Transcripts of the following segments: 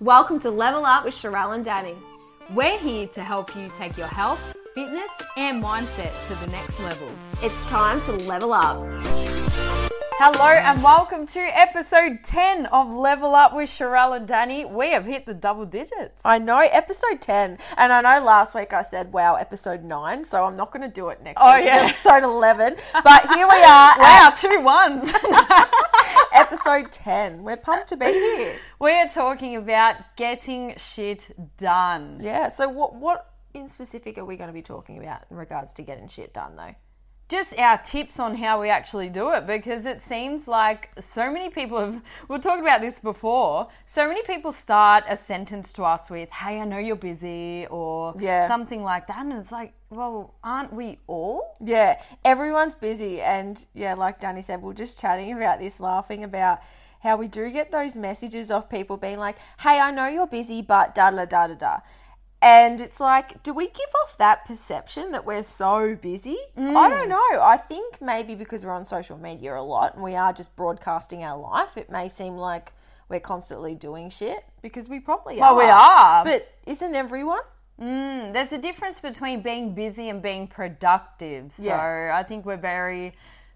Welcome to Level Up with Sharelle and Dani. We're here to help you take your health, fitness, and mindset to the next level. It's time to level up. Hello and welcome to episode 10 of Level Up with Sharelle and Dani. We have hit the double digits. I know, episode 10. And I know last week I said, wow, episode 9, so I'm not going to do it next Oh, week. yeah. Episode 11. But here we are Wow, two ones. at episode 10. We're pumped to be here. we are talking about getting shit done. Yeah, so what, what in specific are we going to be talking about in regards to getting shit done, though? Just our tips on how we actually do it because it seems like so many people have, we've talked about this before, so many people start a sentence to us with, hey, I know you're busy or Yeah. something like that. And it's like, well, aren't we all? Yeah, everyone's busy. And yeah, like Dani said, we're just chatting about this, laughing about how we do get those messages of people being like, hey, I know you're busy, but da da da da da. And it's like, do we give off that perception that we're so busy? I don't know. I think maybe because we're on social media a lot and we are just broadcasting our life, it may seem like we're constantly doing shit because we probably Well, are. Well, we are. But isn't everyone? Mm, there's a difference between being busy and being productive. So Yeah. I think we're very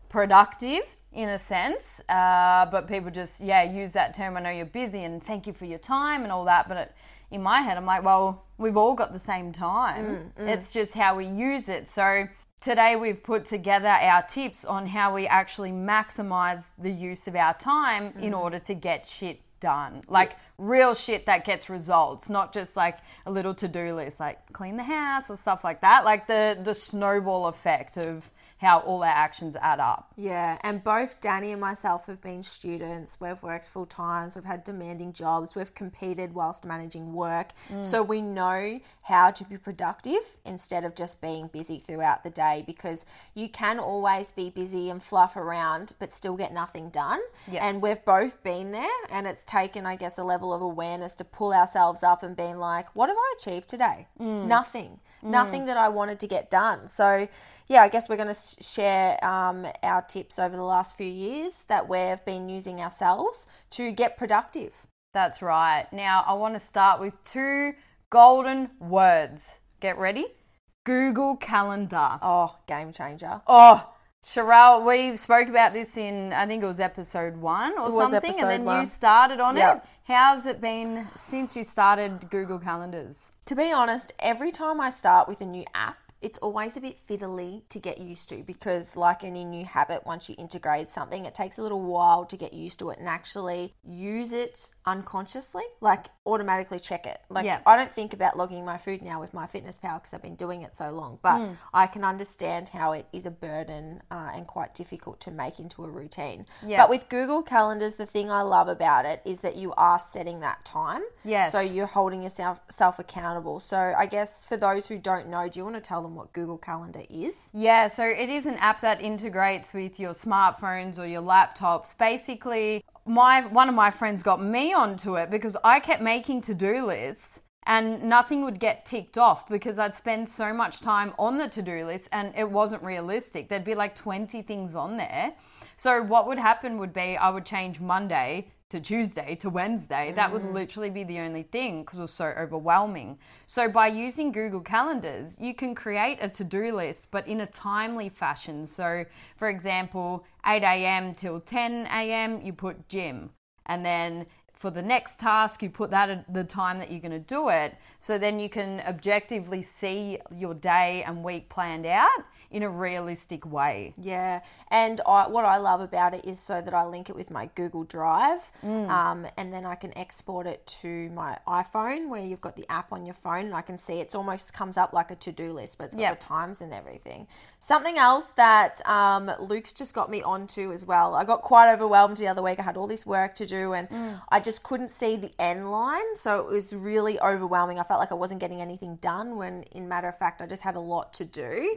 productive in a sense, uh, but people just yeah use that term. I know you're busy and thank you for your time and all that. But it, in my head, I'm like, well, we've all got the same time. Mm, mm. It's just how we use it. So. Today, we've put together our tips on how we actually maximize the use of our time in mm. order to get shit done. Like real shit that gets results, not just like a little to-do list like clean the house or stuff like that. Like the the snowball effect of how all our actions add up. Yeah, and both Dani and myself have been students. We've worked full times, we've had demanding jobs, we've competed whilst managing work. Mm. So we know how to be productive instead of just being busy throughout the day because you can always be busy and fluff around but still get nothing done. Yeah. And we've both been there and it's taken, I guess, a level of awareness to pull ourselves up and being like, what have I achieved today? Mm. Nothing. Nothing that I wanted to get done. So yeah, I guess we're going to share um, our tips over the last few years that we've been using ourselves to get productive. That's right. Now, I want to start with two golden words. Get ready? Google Calendar. Oh, game changer. Oh, Sharelle, we spoke about this in I think it was episode one or something, and then you started on Yep. it. How's it been since you started Google Calendars? To be honest, every time I start with a new app, it's always a bit fiddly to get used to because, like any new habit, once you integrate something, it takes a little while to get used to it and actually use it unconsciously, like automatically check it. Like, Yeah. I don't think about logging my food now with MyFitnessPal because I've been doing it so long, but Hmm. I can understand how it is a burden uh, and quite difficult to make into a routine. Yeah. But with Google Calendars, the thing I love about it is that you are setting that time. Yes. So you're holding yourself self accountable. So I guess for those who don't know, do you want to tell them what Google Calendar is? Yeah, so it is an app that integrates with your smartphones or your laptops. Basically, my one of my friends got me onto it because I kept making to-do lists and nothing would get ticked off because I'd spend so much time on the to-do list and it wasn't realistic. There'd be like 20 things on there. So what would happen would be I would change Monday to Tuesday to Wednesday. That would mm. literally be the only thing because it was so overwhelming. So by using Google Calendars, you can create a to-do list, but in a timely fashion. So for example, 8 a.m. till 10 a.m. you put gym, and then for the next task, you put that at the time that you're going to do it. So then you can objectively see your day and week planned out in a realistic way. Yeah, and I, what I love about it is so that I link it with my Google Drive, um, and then I can export it to my iPhone, where you've got the app on your phone, and I can see it's almost comes up like a to do list, but it's got Yep. the times and everything. Something else that um, Luke's just got me onto as well. I got quite overwhelmed the other week. I had all this work to do, and I just couldn't see the end line, so it was really overwhelming. I felt like I wasn't getting anything done. When, in matter of fact, I just had a lot to do.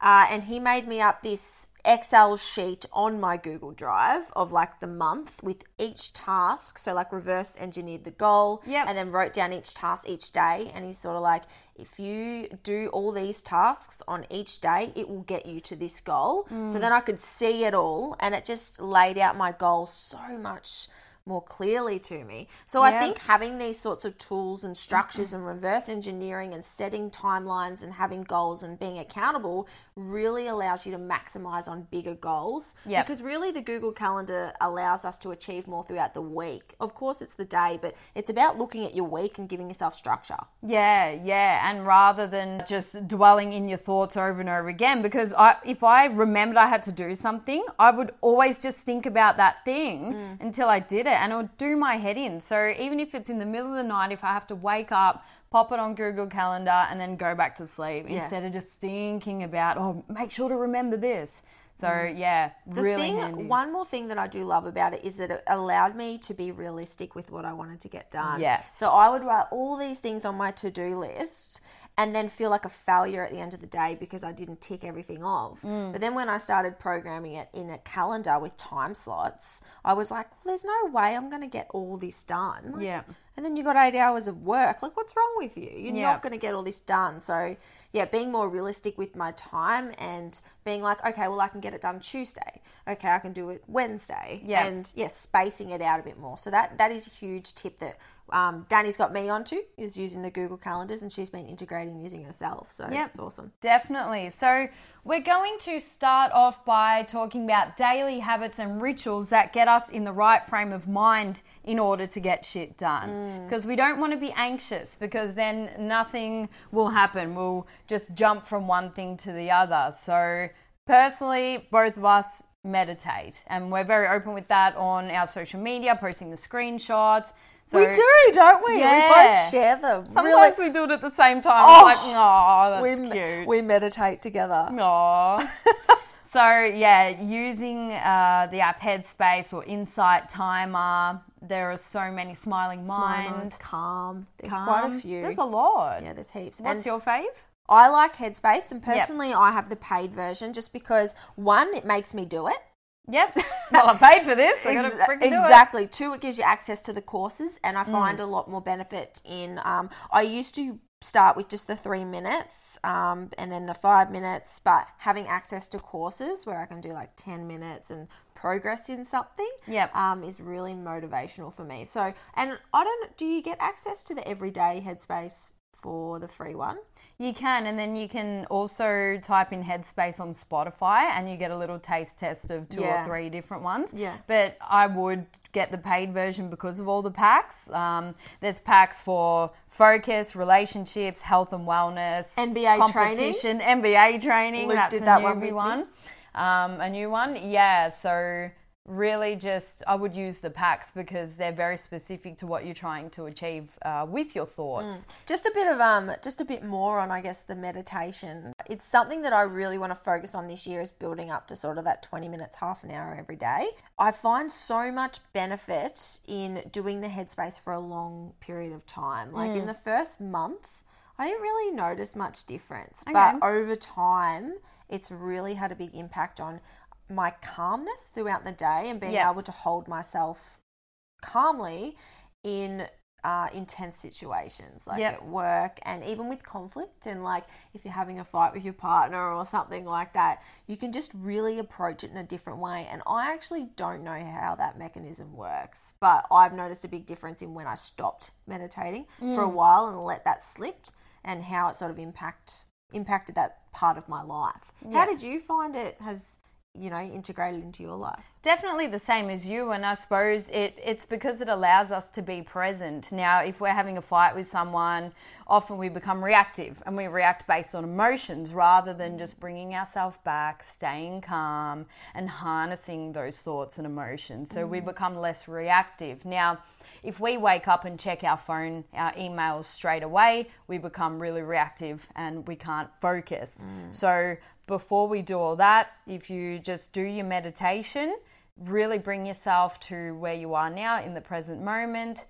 Uh, and he made me up this Excel sheet on my Google Drive of like the month with each task. So like reverse engineered the goal Yep. and then wrote down each task each day. And he's sort of like, if you do all these tasks on each day, it will get you to this goal. So mm. then I could see it all and it just laid out my goal so much more clearly to me. So I think having these sorts of tools and structures and reverse engineering and setting timelines and having goals and being accountable really allows you to maximize on bigger goals. Yep. Because really the Google Calendar allows us to achieve more throughout the week. Of course it's the day, but it's about looking at your week and giving yourself structure. Yeah, yeah, and rather than just dwelling in your thoughts over and over again, because I, if I remembered I had to do something, I would always just think about that thing mm. until I did it, and it'll do my head in. So even if it's in the middle of the night, if I have to wake up, pop it on Google Calendar, and then go back to sleep Yeah. instead of just thinking about, oh, make sure to remember this. So mm. yeah, The really thing, handy. one more thing that I do love about it is that it allowed me to be realistic with what I wanted to get done. Yes. So I would write all these things on my to do list and then feel like a failure at the end of the day because I didn't tick everything off. Mm. But then when I started programming it in a calendar with time slots, I was like, well, there's no way I'm going to get all this done. Yeah. And then you got eight hours of work. Like, what's wrong with you? You're Yeah. not going to get all this done. So, yeah, being more realistic with my time and being like, okay, well, I can get it done Tuesday. Okay, I can do it Wednesday. Yeah. And yeah, spacing it out a bit more. So that that is a huge tip that um, Dani's got me onto is using the Google calendars, and she's been integrating using herself. So Yep. it's awesome. Definitely. So, we're going to start off by talking about daily habits and rituals that get us in the right frame of mind in order to get shit done. Because we don't want to be anxious, because then nothing will happen. We'll just jump from one thing to the other. So, personally, both of us meditate, and we're very open with that on our social media, posting the screenshots. So, we do, don't we? We both share them. Sometimes really, we do it at the same time. Oh, like, oh, that's we, cute. we meditate together. Aw. so yeah, using uh, the app Headspace or Insight Timer, there are so many smiling mind's calm. There's quite a few. There's a lot. yeah, there's heaps. What's And- your fave? I like Headspace, and personally, I have the paid version just because one, it makes me do it. Yep. well, I paid for this. I gotta Exa- freaking do it. exactly. Two, it gives you access to the courses, and I Mm. find a lot more benefit in. Um, I used to start with just the three minutes, um, and then the five minutes, but having access to courses where I can do like ten minutes and progress in something, Yep. um, is really motivational for me. So, and I don't. Do you get access to the everyday Headspace for the free one? You can, and then you can also type in Headspace on Spotify, and you get a little taste test of two Yeah. or three different ones. Yeah. But I would get the paid version because of all the packs. Um, there's packs for focus, relationships, health and wellness, NBA training. competition, NBA training. Luke that's did a that one newbie with me. one. Um, a new one, yeah. So really, just I would use the packs because they're very specific to what you're trying to achieve uh, with your thoughts. Just a bit of um, just a bit more on, I guess, the meditation. It's something that I really want to focus on this year is building up to sort of that 20 minutes, half an hour every day. I find so much benefit in doing the headspace for a long period of time. Like in the first month, I didn't really notice much difference, but over time, it's really had a big impact on my calmness throughout the day and being Yeah. able to hold myself calmly in uh, intense situations like Yep. at work and even with conflict and like if you're having a fight with your partner or something like that you can just really approach it in a different way. And i actually don't know how that mechanism works but i've noticed a big difference in when i stopped meditating for a while and let that slip and how it sort of impact impacted that part of my life. How did you find it? Has you know integrated into your life Definitely the same as you, and I suppose it, it's because it allows us to be present. Now, if we're having a fight with someone, often we become reactive and we react based on emotions rather than just bringing ourselves back, staying calm, and harnessing those thoughts and emotions. So we mm-hmm. become less reactive. Now, if we wake up and check our phone, our emails straight away, we become really reactive and we can't focus. Mm. So before we do all that, if you just do your meditation, really bring yourself to where you are now in the present moment,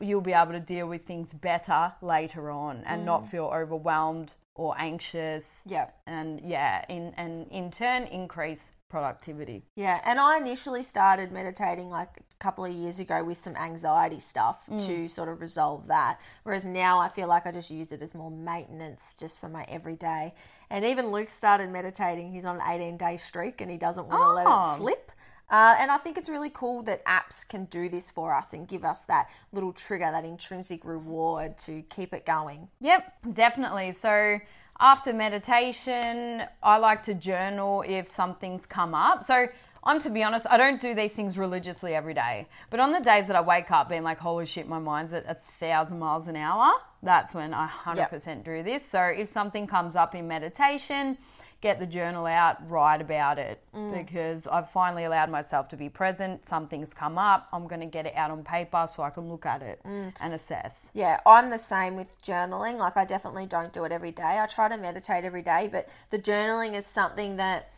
you'll be able to deal with things better later on and not mm. feel overwhelmed or anxious. yeah And yeah, in and in turn increase productivity. Yeah, and I initially started meditating like couple of years ago with some anxiety stuff to sort of resolve that. Whereas now I feel like I just use it as more maintenance just for my everyday. And even Luke started meditating. He's on an 18 day streak and he doesn't want to let Oh. it slip. Uh, and I think it's really cool that apps can do this for us and give us that little trigger, that intrinsic reward to keep it going. Yep, definitely. So after meditation, I like to journal if something's come up. So I'm to be honest, I don't do these things religiously every day. But on the days that I wake up being like, holy shit, my mind's at a thousand miles an hour, that's when I 100% do this. So if something comes up in meditation, get the journal out, write about it mm. because I've finally allowed myself to be present. Something's come up, I'm going to get it out on paper so I can look at it mm. and assess. Yeah, I'm the same with journaling. Like, I definitely don't do it every day. I try to meditate every day, but the journaling is something that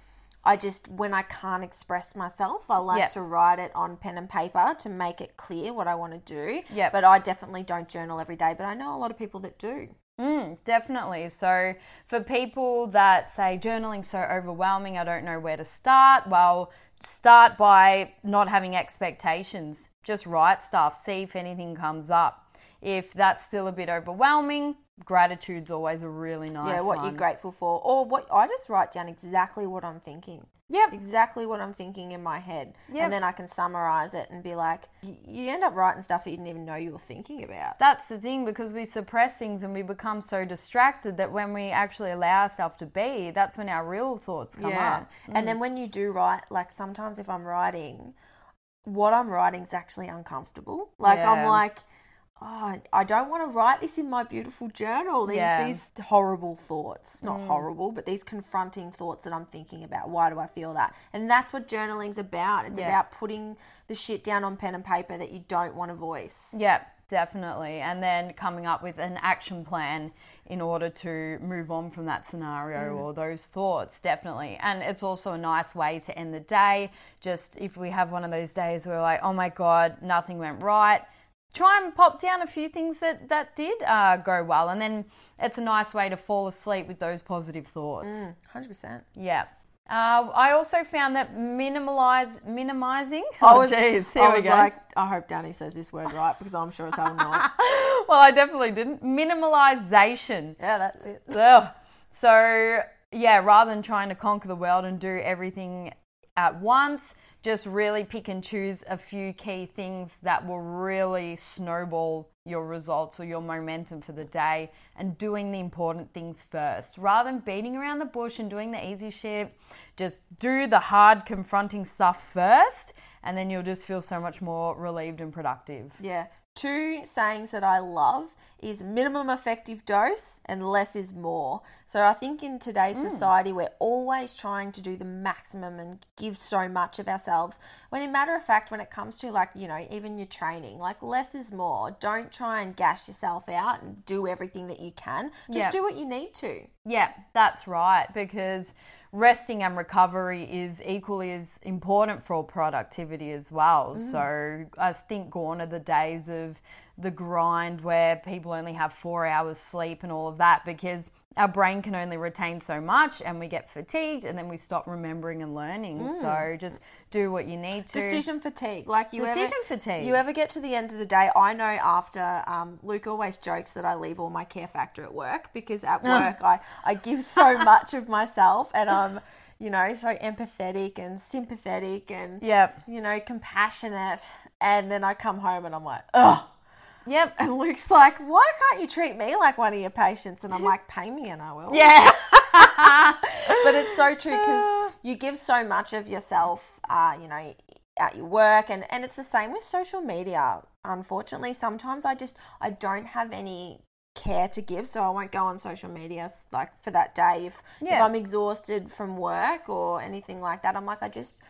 I just, when I can't express myself, I like Yep. to write it on pen and paper to make it clear what I want to do. Yeah. But I definitely don't journal every day, but I know a lot of people that do. Mm, definitely. So, for people that say journaling's so overwhelming, I don't know where to start, well, start by not having expectations. Just write stuff, see if anything comes up. If that's still a bit overwhelming, gratitude's always a really nice yeah, what one. you're grateful for. Or what I just write down exactly what I'm thinking. Yep. Exactly what I'm thinking in my head. Yep. And then I can summarize it and be like, you end up writing stuff that you didn't even know you were thinking about. That's the thing because we suppress things and we become so distracted that when we actually allow ourselves to be, that's when our real thoughts come up. And mm. then when you do write, like sometimes if I'm writing, what I'm writing is actually uncomfortable. Like I'm like, oh, I don't want to write this in my beautiful journal. These Yeah. these horrible thoughts, not mm. horrible, but these confronting thoughts that I'm thinking about. Why do I feel that? And that's what journaling's about. It's Yeah. about putting the shit down on pen and paper that you don't want to voice. Yeah, definitely. And then coming up with an action plan in order to move on from that scenario mm. or those thoughts, definitely. And it's also a nice way to end the day. Just if we have one of those days where we're like, oh my God, nothing went right. Try and pop down a few things that, that did uh, go well. And then it's a nice way to fall asleep with those positive thoughts. 100%. Yeah. Uh, I also found that minimalize, minimizing. I Oh, was, jeez, here I we was go. like, I hope Dani says this word right because I'm sure as hell not. well, I definitely didn't. Minimalization. yeah, that's it. Ugh. So, yeah, rather than trying to conquer the world and do everything at once, just really pick and choose a few key things that will really snowball your results or your momentum for the day and doing the important things first. Rather than beating around the bush and doing the easy shit, just do the hard, confronting stuff first, and then you'll just feel so much more relieved and productive. Yeah. Two sayings that I love is minimum effective dose and less is more. So I think in today's hmm. society we're always trying to do the maximum and give so much of ourselves. When in matter of fact when it comes to like, you know, even your training, like less is more. Don't try and gash yourself out and do everything that you can. Just Yeah. do what you need to. Yeah, that's right. Because resting and recovery is equally as important for productivity as well. Mm. So I think gone are the days of the grind where people only have four hours sleep and all of that because our brain can only retain so much and we get fatigued and then we stop remembering and learning. So just do what you need to. Decision fatigue, like you Decision ever, fatigue. You ever get to the end of the day? I know after um, Luke always jokes that I leave all my care factor at work because at work I I give so much of myself and I'm you know so empathetic and sympathetic and Yep. you know compassionate and then I come home and I'm like ugh. Yep. And Luke's like, why can't you treat me like one of your patients? And I'm like, pay me and I will. Yeah. but it's so true because you give so much of yourself, uh, you know, at your work, and and it's the same with social media. Unfortunately, sometimes I just I don't have any care to give, so I won't go on social media like for that day. If if I'm exhausted from work or anything like that, I'm like I just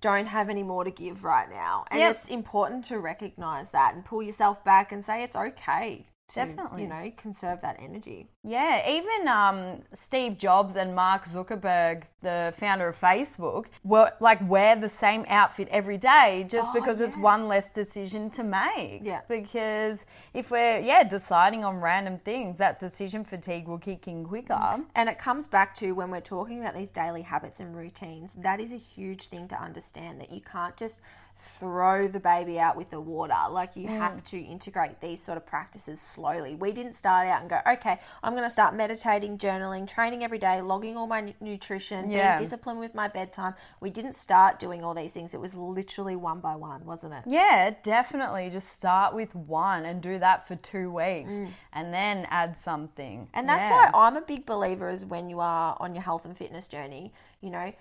don't have any more to give right now. And Yep. it's important to recognize that and pull yourself back and say it's okay. To, Definitely. you know, conserve that energy. Yeah, even um, Steve Jobs and Mark Zuckerberg, the founder of Facebook, were like wear the same outfit every day just Oh, because it's one less decision to make. Yeah. Because if we're yeah deciding on random things, that decision fatigue will kick in quicker. And it comes back to when we're talking about these daily habits and routines, that is a huge thing to understand that you can't just throw the baby out with the water. Like you mm. have to integrate these sort of practices slowly. We didn't start out and go, okay, I'm going to start meditating, journaling, training every day, logging all my nutrition, Yeah. being disciplined with my bedtime. We didn't start doing all these things. It was literally one by one, wasn't it? Yeah, definitely. Just start with one and do that for two weeks mm. and then add something. And that's Yeah. why I'm a big believer is when you are on your health and fitness journey, you know,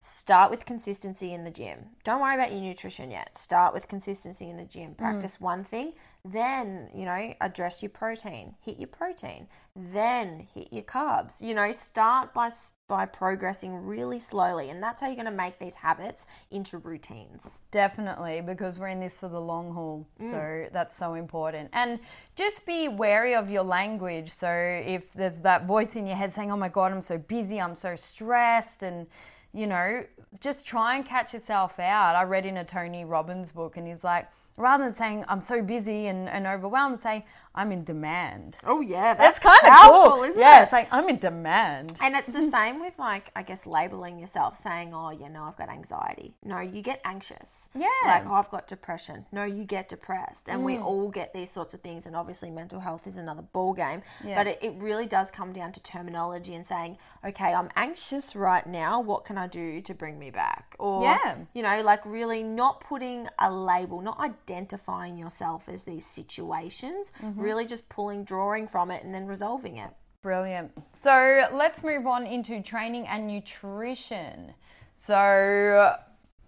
start with consistency in the gym. Don't worry about your nutrition yet. Start with consistency in the gym. Practice one thing, then, you know, address your protein. Hit your protein. Then hit your carbs. You know, start by by progressing really slowly, and that's how you're going to make these habits into routines. Definitely, because we're in this for the long haul. Mm. So that's so important. And just be wary of your language. So if there's that voice in your head saying, oh my God, I'm so busy, I'm so stressed, and you know, just try and catch yourself out. I read in a Tony Robbins book, and he's like, rather than saying, I'm so busy and, and overwhelmed, say, I'm in demand. Oh yeah, That's kind of cool. isn't yeah, it? it's like, I'm in demand. And it's the same with like I guess labeling yourself, saying, "Oh, you know, I've got anxiety." No, you get anxious. Yeah. Like, "Oh, I've got depression." No, you get depressed, and we mm. all get these sorts of things. And obviously, mental health is another ball game. Yeah. But it, it really does come down to terminology and saying, "Okay, I'm anxious right now. What can I do to bring me back?" Or Yeah. you know, like really not putting a label, not identifying yourself as these situations. Mm-hmm. Mm-hmm. Really just pulling, drawing from it, and then resolving it. Brilliant. So let's move on into training and nutrition. So,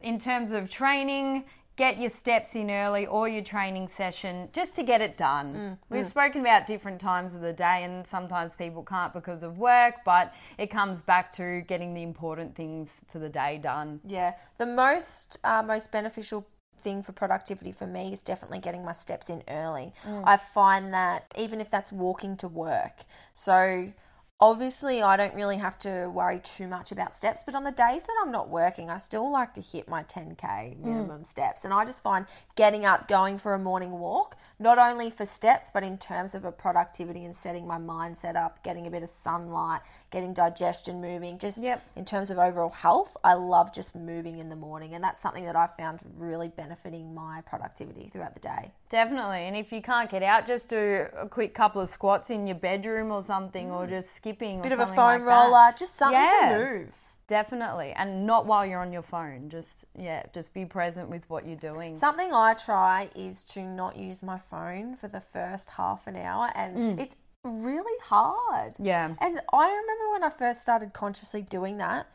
in terms of training, get your steps in early or your training session just to get it done. Mm, mm. We've spoken about different times of the day, and sometimes people can't because of work, but it comes back to getting the important things for the day done. Yeah, the most uh, most beneficial thing for productivity for me is definitely getting my steps in early. Mm. I find that even if that's walking to work, so obviously I don't really have to worry too much about steps, but on the days that I'm not working, I still like to hit my 10k mm. minimum steps, and I just find getting up, going for a morning walk, not only for steps, but in terms of a productivity and setting my mindset up, getting a bit of sunlight, getting digestion moving, just Yep. in terms of overall health, I love just moving in the morning, and that's something that I've found really benefiting my productivity throughout the day. Definitely. And if you can't get out, just do a quick couple of squats in your bedroom or something, or mm. just skipping. or Bit of a foam like roller, just something Yeah. to move. Definitely. And not while you're on your phone. Just, yeah, just be present with what you're doing. Something I try is to not use my phone for the first half an hour, and mm. it's really hard. yeah. And I remember when I first started consciously doing that,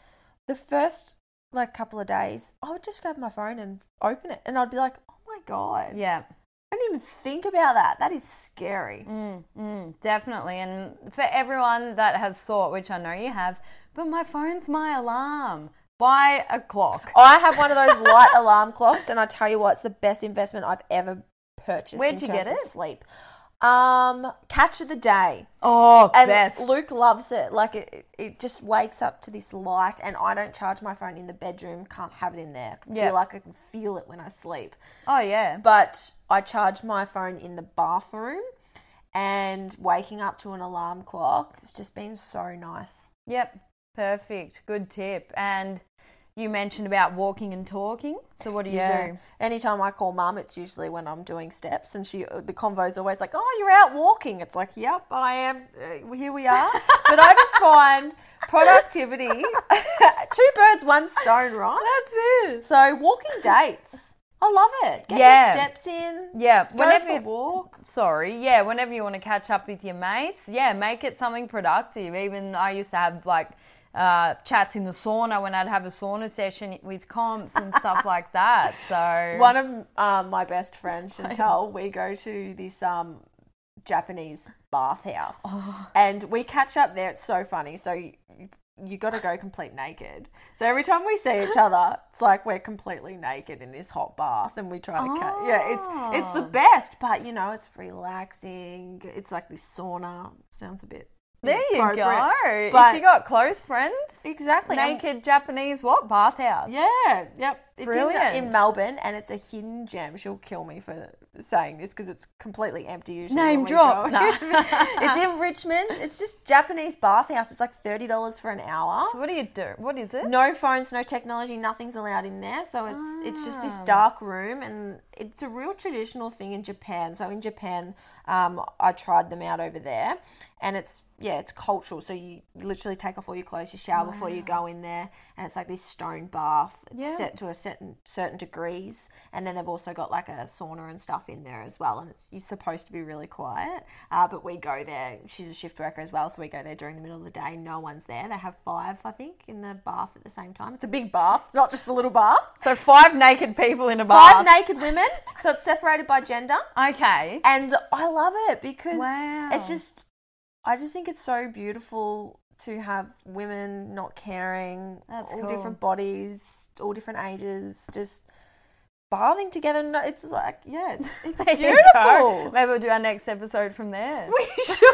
the first like couple of days, I would just grab my phone and open it, and I'd be like, "Oh my god, Yeah. I didn't even think about that. That is scary." Mm, definitely. And for everyone that has thought, which I know you have, but my phone's my alarm. Buy a clock. I have one of those light alarm clocks, and I tell you what, it's the best investment I've ever purchased. Where'd in you terms get of it? Sleep. Um, catch of the day. Oh, And best. Luke loves it. Like it, it just wakes up to this light, and I don't charge my phone in the bedroom. Can't have it in there. I Yeah. feel like I can feel it when I sleep. oh, yeah. But I charge my phone in the bathroom, and waking up to an alarm clock has just been so nice. Yep. Perfect. Good tip. And you mentioned about walking and talking. So what do you do? Anytime I call mum, it's usually when I'm doing steps, and she the convo's always like, "Oh, you're out walking." It's like, "Yep, I am. Uh, here we are." but I just find productivity, two birds, one stone, right? That's it. So walking dates, I love it. Get Yeah. your steps in. Yeah. Whenever for a you- walk. sorry yeah whenever you want to catch up with your mates yeah make it something productive even i used to have like uh, chats in the sauna when i'd have a sauna session with comps and stuff like that so One of um, my best friends, Chantel, we go to this um, Japanese bathhouse, Oh. and we catch up there. It's so funny. So you, you got to go complete naked. So every time we see each other, it's like we're completely naked in this hot bath, and we try to catch. Yeah, it's it's the Oh. best, but you know, it's relaxing. It's like this sauna. Sounds a bit There you go. appropriate. if But you got close friends, exactly, naked Japanese what bathhouse? Yeah, yep. It's Brilliant. In, in Melbourne, and it's a hidden gem. She'll kill me for saying this because it's completely empty usually. Name drop. No. it's in Richmond. It's just Japanese bathhouse. It's like thirty dollars for an hour. So what do you do? What is it? No phones, no technology, nothing's allowed in there. So it's it's just Ah. this dark room, and it's a real traditional thing in Japan. So in Japan, um, I tried them out over there, and it's yeah, it's cultural. So you literally take off all your clothes, you shower before you go in there, and it's like this stone bath. It's Yeah. set to a certain certain degrees, and then they've also got like a sauna and stuff in there as well. And it's, you're supposed to be really quiet, uh, but we go there. She's a shift worker as well, so we go there during the middle of the day. No one's there. They have five, I think, in the bath at the same time. It's a big bath, not just a little bath. So five naked people in a bath. Five naked women, so it's separated by gender, Okay. and I love it because Wow. it's just. I just think it's so beautiful to have women not caring, That's all cool. different bodies, all different ages, just bathing together. No, It's like, yeah, it's, There beautiful. Maybe we'll do our next episode from there. We should.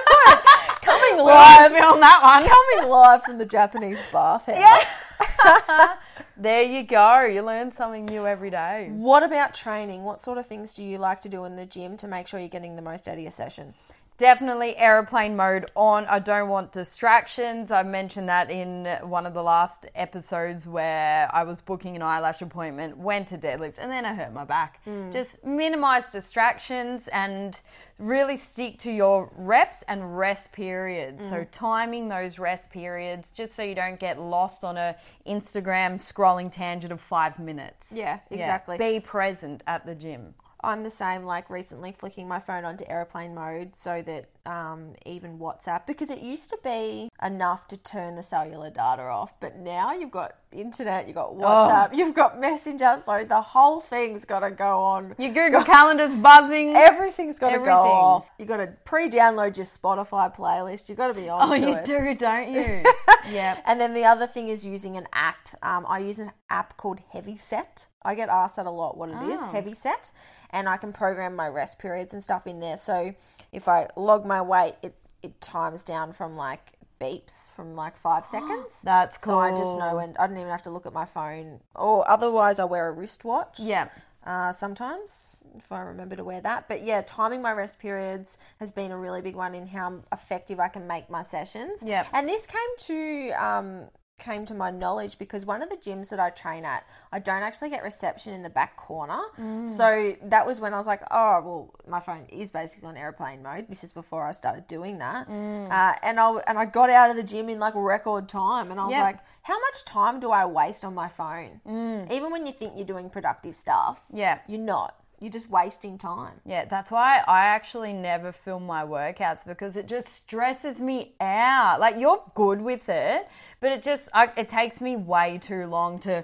Coming live, film that one. coming live from the Japanese bathhouse. Yes. There you go. You learn something new every day. What about training? What sort of things do you like to do in the gym to make sure you're getting the most out of your session? Definitely aeroplane mode on. I don't want distractions. I mentioned that in one of the last episodes where I was booking an eyelash appointment, went to deadlift, and then I hurt my back. Mm. Just minimize distractions and really stick to your reps and rest periods. So mm-hmm. timing those rest periods just so you don't get lost on a Instagram scrolling tangent of 5 minutes. Yeah, exactly. Be present at the gym. I'm the same, like recently flicking my phone onto airplane mode so that um, even WhatsApp, because it used to be enough to turn the cellular data off, but now you've got internet, you've got WhatsApp, you've got Messenger, so the whole thing's got to go on. Your Google Calendar's buzzing. Everything's got to go off. You've got to pre-download your Spotify playlist. You've got to be on. Oh, you it. do, don't you? yep. And then the other thing is using an app. Um, I use an app called Heavy Set. I get asked that a lot what it is, Oh. Heavy Set. And I can program my rest periods and stuff in there. So if I log my weight, it, it times down from like beeps from like five seconds. That's cool. So I just know when I don't even have to look at my phone. Or otherwise, I wear a wristwatch. Yeah. Uh, sometimes, if I remember to wear that. But yeah, timing my rest periods has been a really big one in how effective I can make my sessions. Yep. And this came to um, came to my knowledge because one of the gyms that I train at, I don't actually get reception in the back corner. Mm. So that was when I was like, oh well, my phone is basically on airplane mode. This is before I started doing that, mm. uh, and I and I got out of the gym in like record time, and I was Yeah. like, how much time do I waste on my phone? Mm. Even when you think you're doing productive stuff, Yeah. you're not. You're just wasting time. Yeah, that's why I actually never film my workouts because it just stresses me out. Like you're good with it, but it just I, it takes me way too long to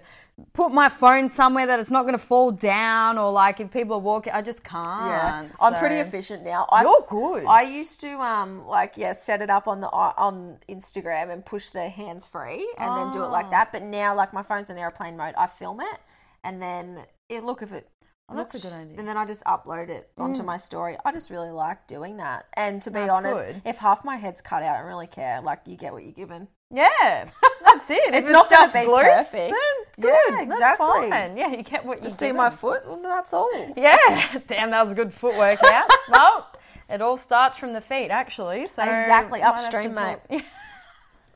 put my phone somewhere that it's not going to fall down or like if people are walking, I just can't. yeah. I'm pretty efficient now. I, You're good. I used to um like yeah set it up on the on Instagram and push the hands free and then do it Oh. like that. But now like my phone's in airplane mode. I film it and then it look if it. Oh, that's a good idea. And then I just upload it onto my story. I just really like doing that. And to be That's honest, good. if half my head's cut out, I don't really care. Like you get what you're given. Yeah, that's it. if It's it's not gonna just be glutes, perfect. then Yeah, good. exactly. That's fine. Yeah, you get what you Just see my foot. That's all. Yeah, damn, that was a good foot workout. well, it all starts from the feet, actually. So Exactly, might have to upstream, talk-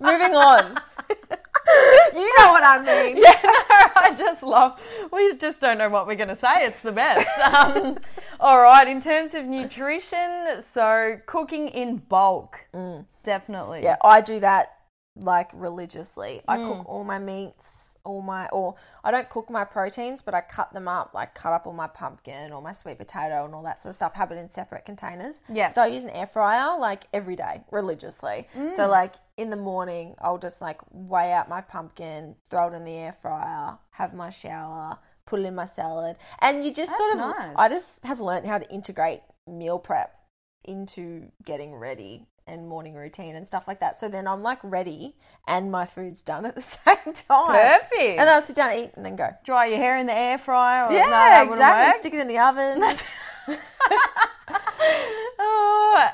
Moving on. You know what I mean. Yeah, no, I just love. We just don't know what we're going to say. It's the best. Um, all right, in terms of nutrition, so cooking in bulk, definitely. Yeah, I do that like religiously. I Mm. cook all my meats, all my or I don't cook my proteins, but I cut them up, like cut up all my pumpkin or my sweet potato and all that sort of stuff, have it in separate containers. Yeah. So I use an air fryer like every day, religiously. Mm. So like in the morning, I'll just like weigh out my pumpkin, throw it in the air fryer, have my shower, put it in my salad. And you just sort of, nice. I just have learned how to integrate meal prep into getting ready and morning routine and stuff like that. So then I'm like ready and my food's done at the same time. Perfect. And then I'll sit down, eat, and then go. Dry your hair in the air fryer. Or, Yeah, no, exactly. Stick it in the oven.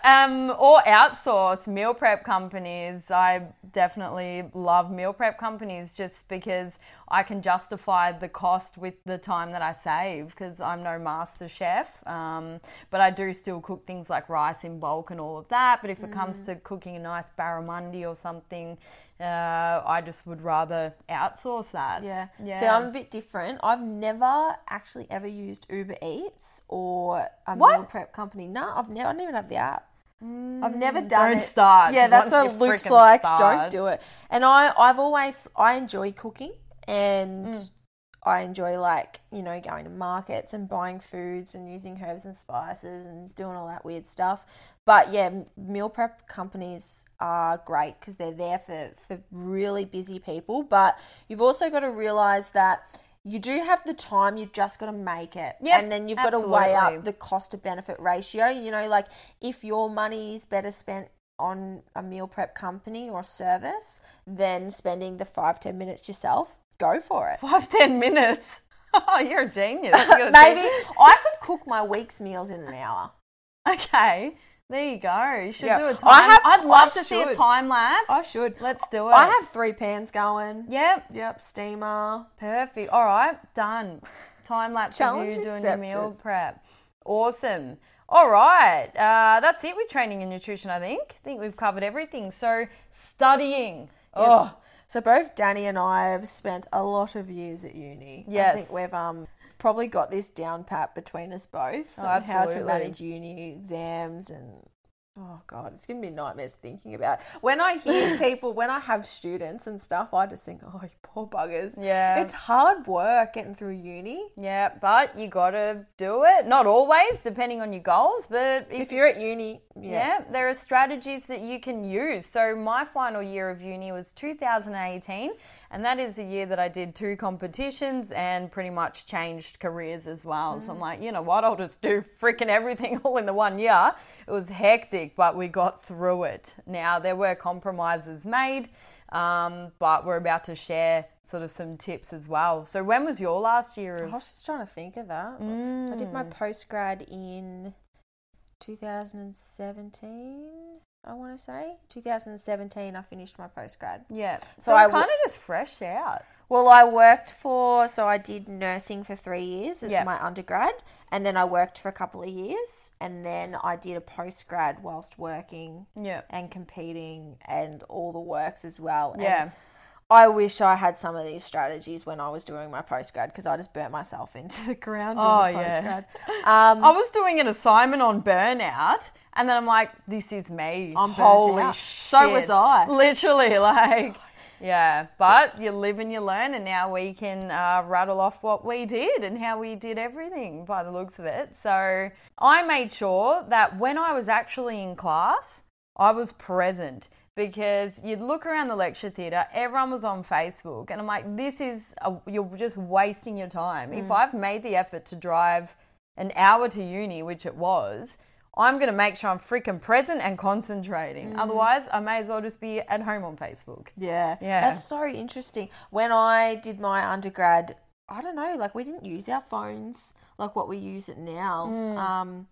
Um, or outsource meal prep companies. I definitely love meal prep companies just because I can justify the cost with the time that I save because I'm no master chef. Um, but I do still cook things like rice in bulk and all of that. But if it comes to cooking a nice barramundi or something, uh, I just would rather outsource that. Yeah. Yeah. So I'm a bit different. I've never actually ever used Uber Eats or a What? meal prep company. No, I've never. I don't even have the app. I've never done don't it. start, Yeah, 'cause that's what you Luke's frickin' like. start- Don't do it. And I, I've always, I enjoy cooking, and Mm. I enjoy like you know going to markets and buying foods and using herbs and spices and doing all that weird stuff. But yeah, meal prep companies are great because they're there for for really busy people. But you've also got to realize that. You do have the time, you've just got to make it. Yep, and then you've got to weigh up the cost to benefit ratio. You know, like if your money is better spent on a meal prep company or service than spending the five, ten minutes yourself, go for it. Five, ten minutes. Oh, you're a genius. You Maybe think- I could cook my week's meals in an hour. Okay. There you go. You should Yeah. do a I time. have- I'd love I to see a should. time lapse. I should. Let's do it. I have three pans going. Yep. Yep, steamer. Perfect. All right. Done. Time lapse of Challenge you doing your accepted. meal prep. Awesome. All right. Uh, that's it with training and nutrition, I think. I think we've covered everything. So, studying. Oh, So both Dani and I have spent a lot of years at uni. I Yes. think we've um probably got this down pat between us both. Oh, on How to manage uni exams and oh god, it's gonna be nightmares thinking about. When I hear people, when I have students and stuff, I just think, oh, you poor buggers. Yeah. it's hard work getting through uni. yeah. But you got to do it. Not always, depending on your goals. But if If you're at uni, yeah, Yeah, there are strategies that you can use. So my final year of uni was 2018, and that is the year that I did two competitions and pretty much changed careers as well. So I'm like, you know what, I'll just do freaking everything all in the one year. It was hectic, but we got through it. Now there were compromises made. Um, but we're about to share sort of some tips as well. So, when was your last year I was just trying to think of that. I did my Mm. post grad in 2017. I want to say 2017. I finished my postgrad. Yeah, So so, I kind of just fresh out. Well, I worked for so I did nursing for three years at Yep. my undergrad, and then I worked for a couple of years, and then I did a postgrad whilst working Yeah, and competing and all the works as well. And yeah. I wish I had some of these strategies when I was doing my postgrad because I just burnt myself into the ground. Oh, the yeah. Um, I was doing an assignment on burnout, and then I'm like, "This is me." I'm Holy! So was I. Literally, like, yeah. But you live and you learn, and now we can uh, rattle off what we did and how we did everything by the looks of it. So I made sure that when I was actually in class, I was present. Because you'd look around the lecture theatre, everyone was on Facebook, and I'm like, this is, a, you're just wasting your time. Mm. If I've made the effort to drive an hour to uni, which it was, I'm going to make sure I'm freaking present and concentrating. Mm. Otherwise, I may as well just be at home on Facebook. Yeah. Yeah. That's so interesting. When I did my undergrad, I don't know, like we didn't use our phones like what we use it now. Mm. Um,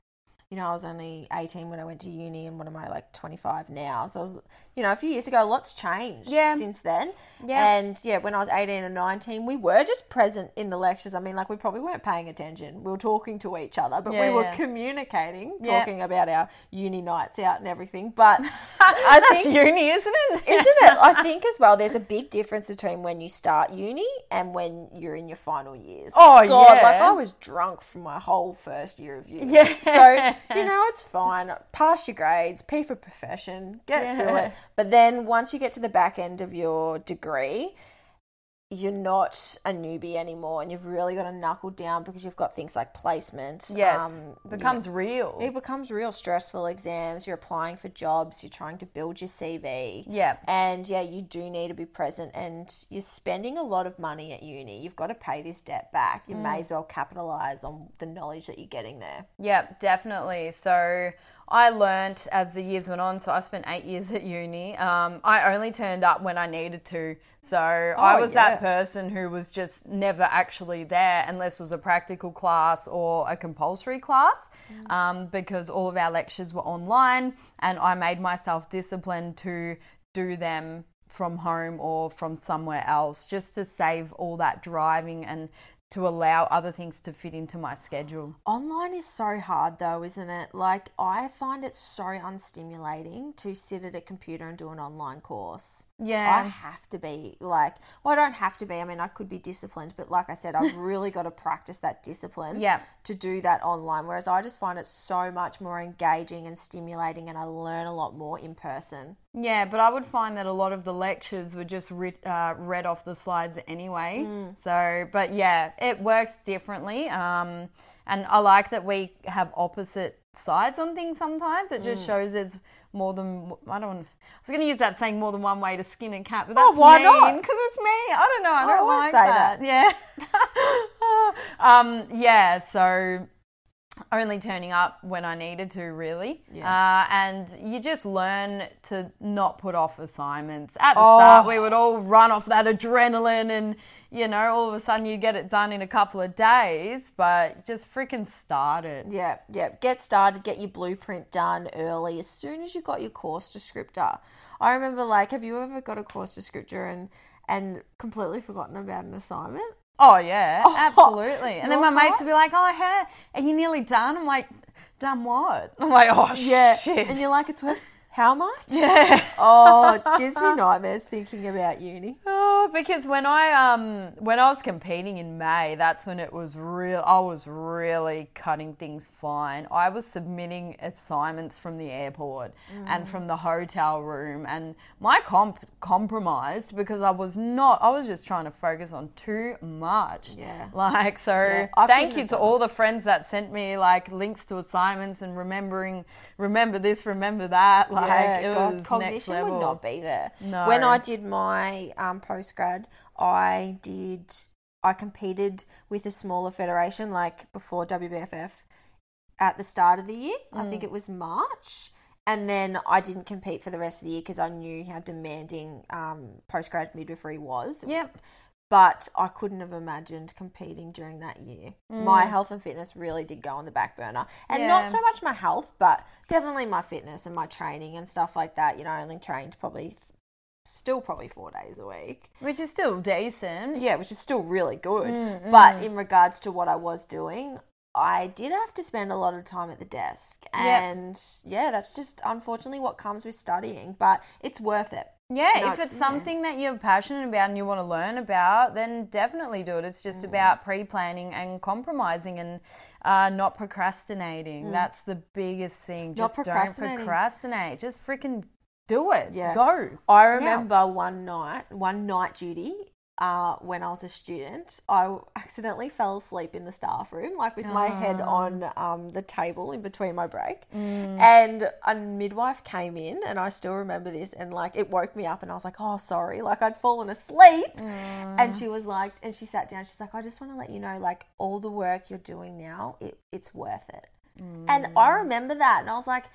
you know, I was only 18 when I went to uni and what am I, like 25 now? So I was, you know, a few years ago, a lot's changed Yeah. since then. Yeah. And yeah, when I was 18 and 19, we were just present in the lectures. I mean, like we probably weren't paying attention. We were talking to each other, but Yeah, we were yeah. communicating, talking about our uni nights out and everything. But I That's think uni, isn't it? isn't it? I think as well. There's a big difference between when you start uni and when you're in your final years. Oh, God, yeah. Like I was drunk for my whole first year of uni. Yeah. So you know it's fine. Pass your grades. P for profession. Get through it. But then once you get to the back end of your degree. You're not a newbie anymore, and you've really got to knuckle down because you've got things like placement. Yes. um, you know, becomes real. it becomes real stressful exams. You're applying for jobs. You're trying to build your CV. Yeah. And yeah, you do need to be present. And you're spending a lot of money at uni. You've got to pay this debt back. You Mm. may as well capitalize on the knowledge that you're getting there. Yeah, definitely. So I learnt as the years went on. So I spent eight years at uni. Um, I only turned up when I needed to. So I Oh, was yeah. that person who was just never actually there unless it was a practical class or a compulsory class. um, because all of our lectures were online and I made myself disciplined to do them from home or from somewhere else just to save all that driving and to allow other things to fit into my schedule. Online is so hard though, isn't it? Like I find it so unstimulating to sit at a computer and do an online course. I have to be like, well, I don't have to be. I mean, I could be disciplined, but like I said, I've really got to practice that discipline Yeah. to do that online. Whereas I just find it so much more engaging and stimulating, and I learn a lot more in person. Yeah, but I would find that a lot of the lectures were just writ, uh, read off the slides anyway. So, but yeah, it works differently. Um, and I like that we have opposite sides on things sometimes. It just shows there's more than, I don't, was going to use that saying more than one way to skin a cat, but Oh, that's why mean because it's me. I don't know. I I don't always like say that. Yeah. um, yeah, so only turning up when I needed to, really. Uh, and you just learn to not put off assignments. At the start, we would all run off that adrenaline, and you know, all of a sudden you get it done in a couple of days, but just freaking start it. Yeah, yeah. Get started, get your blueprint done early as soon as you got your course descriptor. I remember, like, have you ever got a course descriptor and and completely forgotten about an assignment? Oh, yeah, oh, absolutely. And then my mates would be like, oh, hey, are you nearly done? I'm like, done what? I'm like, oh, Yeah, shit. and you're like, it's worth how much? Yeah. Oh, it gives me nightmares thinking about uni. Oh, because when I um when I was competing in May, that's when it was real. I was really cutting things fine. I was submitting assignments from the airport and from the hotel room, and my comp compromised because I was not. I was just trying to focus on too much. Yeah. Like so. Yeah, thank you to all the friends that sent me like links to assignments and remembering. Remember this. Remember that. Like yeah, it God, was next cognition level. would not be there. No. When I did my um, post grad, I did. I competed with a smaller federation, like before WBFF, at the start of the year. I Mm. think it was March. And then I didn't compete for the rest of the year because I knew how demanding um, post grad midwifery was. Yep. But I couldn't have imagined competing during that year. My health and fitness really did go on the back burner. And Mm. Yeah. not so much my health, but definitely my fitness and my training and stuff like that. You know, I only trained probably, still probably four days a week. Which is still decent. Yeah, which is still really good. Mm, But in regards to what I was doing, I did have to spend a lot of time at the desk. And yeah, that's just unfortunately what comes with studying, but it's worth it. Yeah, No, if it's- it's something that you're passionate about and you want to learn about, then definitely do it. It's just Mm. about pre planning and compromising and uh, not procrastinating. That's the biggest thing. Mm. Not Just don't procrastinate. Just freaking do it. Yeah. Go. I remember one night, one night duty, uh, when I was a student, I accidentally fell asleep in the staff room, like with my head on um, the table in between my break. And a midwife came in, and I still remember this, and like it woke me up, and I was like, "Oh, sorry," like I'd fallen asleep. And she was like, and she sat down. She's like, "I just want to let you know, like all the work you're doing now, it, it's worth it." And I remember that, and I was like.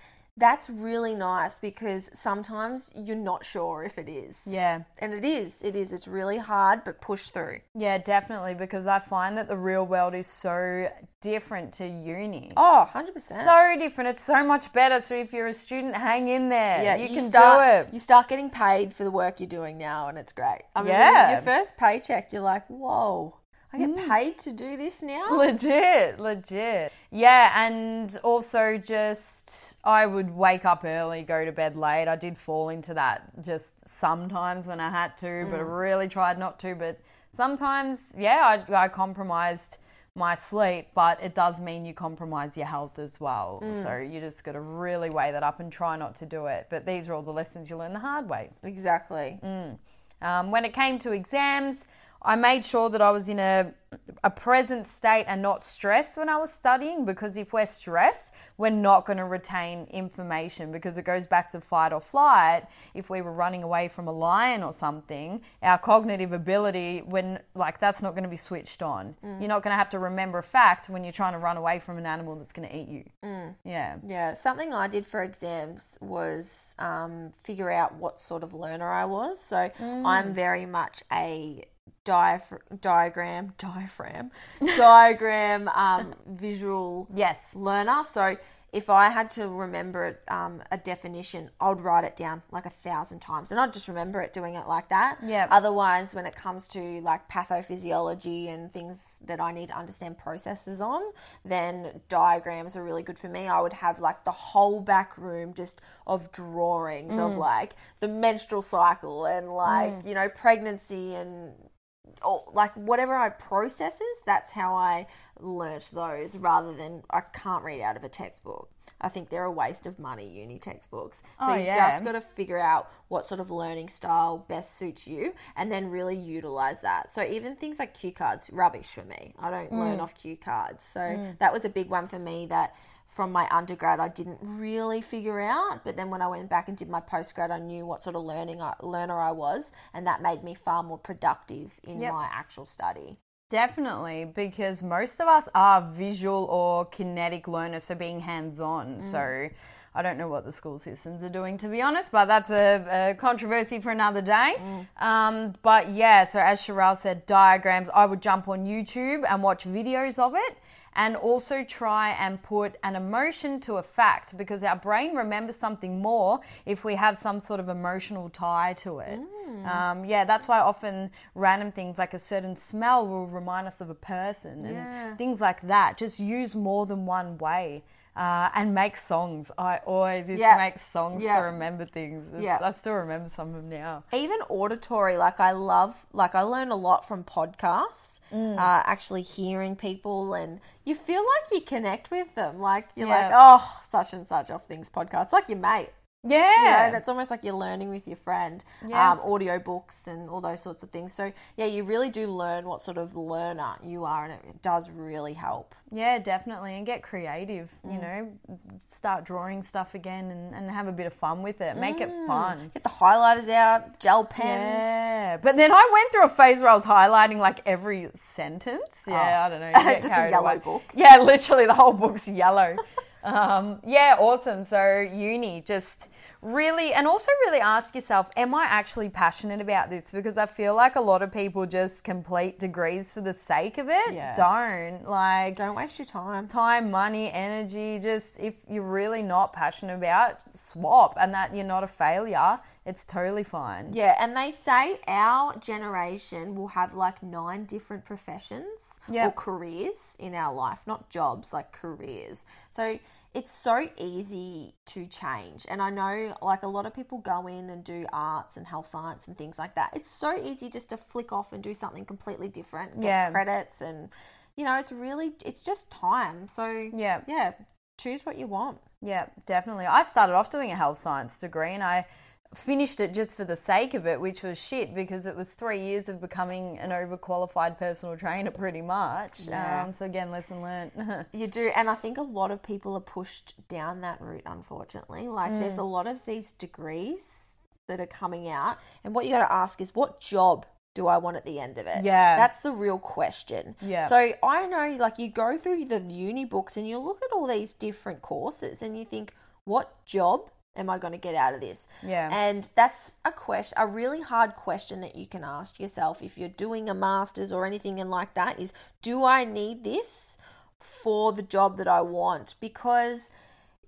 That's really nice because sometimes you're not sure if it is. Yeah. And it is. It is. It's really hard, but push through. Yeah, definitely. Because I find that the real world is so different to uni. Oh, 100%. So different. It's so much better. So if you're a student, hang in there. yeah, you, can start, do it. You start getting paid for the work you're doing now, and it's great. I mean, Yeah. your first paycheck, you're like, whoa, I get Mm. paid to do this now? Legit, legit. Yeah, and also just I would wake up early, go to bed late. I did fall into that just sometimes when I had to, but I really tried not to. But sometimes, yeah, I, I compromised my sleep, but it does mean you compromise your health as well. So you just got to really weigh that up and try not to do it. But these are all the lessons you learn the hard way. Exactly. Um, when it came to exams, I made sure that I was in a, a present state and not stressed when I was studying because if we're stressed, we're not going to retain information because it goes back to fight or flight. If we were running away from a lion or something, our cognitive ability, when like that's not going to be switched on. You're not going to have to remember a fact when you're trying to run away from an animal that's going to eat you. Yeah. Yeah, something I did for exams was um, figure out what sort of learner I was. So Mm. I'm very much a diagram, diaphragm, diagram, um, visual Yes. learner. So if I had to remember it, um, a definition, I'd write it down like a thousand times, and I'd just remember it doing it like that. Yeah. Otherwise, when it comes to like pathophysiology and things that I need to understand processes on, then diagrams are really good for me. I would have like the whole back room just of drawings of like the menstrual cycle and like you know pregnancy and or like whatever I processes, that's how I learnt those rather than I can't read out of a textbook. I think they're a waste of money, uni textbooks. So Oh, you yeah. just got to figure out what sort of learning style best suits you and then really utilize that. So even things like cue cards, rubbish for me. I don't learn Mm. off cue cards. So that was a big one for me that from my undergrad I didn't really figure out, but then when I went back and did my postgrad I knew what sort of learning I, learner I was and that made me far more productive in Yep. my actual study. Definitely, because most of us are visual or kinetic learners, so being hands on. Mm. So I don't know what the school systems are doing, to be honest, but that's a, a controversy for another day. Mm. Um, but yeah, so as Sharelle said, diagrams, I would jump on YouTube and watch videos of it. And also try and put an emotion to a fact because our brain remembers something more if we have some sort of emotional tie to it. Um, yeah, that's why often random things like a certain smell will remind us of a person and Yeah. things like that. Just use more than one way. Uh, and make songs. I always used Yeah. to make songs Yeah. to remember things. It's- Yeah. I still remember some of them now. even auditory like i love like i learn a lot from podcasts Mm. uh, actually hearing people and you feel like you connect with them like you're like oh such and such off things podcasts like your mate you know, Yeah. that's almost like you're learning with your friend Yeah. um, audio books and all those sorts of things so yeah you really do learn what sort of learner you are and it does really help Yeah, definitely. And get creative, you Mm. know, start drawing stuff again and, and have a bit of fun with it. Make Mm. it fun. get the highlighters out gel pens Yeah. But then I went through a phase where I was highlighting like every sentence. Yeah, Oh. I don't know. Just a yellow away. book. Yeah, literally the whole book's yellow. um, yeah, awesome. So uni just really and also really ask yourself am i actually passionate about this because i feel like a lot of people just complete degrees for the sake of it Yeah. don't like don't waste your time time, money, energy, just if you're really not passionate about, swap and that you're not a failure, it's totally fine. Yeah, and they say our generation will have like nine different professions or careers in our life, not jobs, like careers. So it's so easy to change. And I know like a lot of people go in and do arts and health science and things like that. It's so easy just to flick off and do something completely different, get Yeah. credits and you know, it's really it's just time. So Yeah. yeah, choose what you want. Yeah, definitely. I started off doing a health science degree and I finished it just for the sake of it, which was shit because it was three years of becoming an overqualified personal trainer pretty much. Yeah. Um, so again, lesson learned. You do, and I think a lot of people are pushed down that route, unfortunately. Like, there's Mm. a lot of these degrees that are coming out, and what you got to ask is, what job do I want at the end of it? Yeah. That's the real question. Yeah. So I know, like, you go through the uni books and you look at all these different courses and you think, what job am I going to get out of this? Yeah. And that's a question, a really hard question that you can ask yourself if you're doing a master's or anything and like that is, do I need this for the job that I want? Because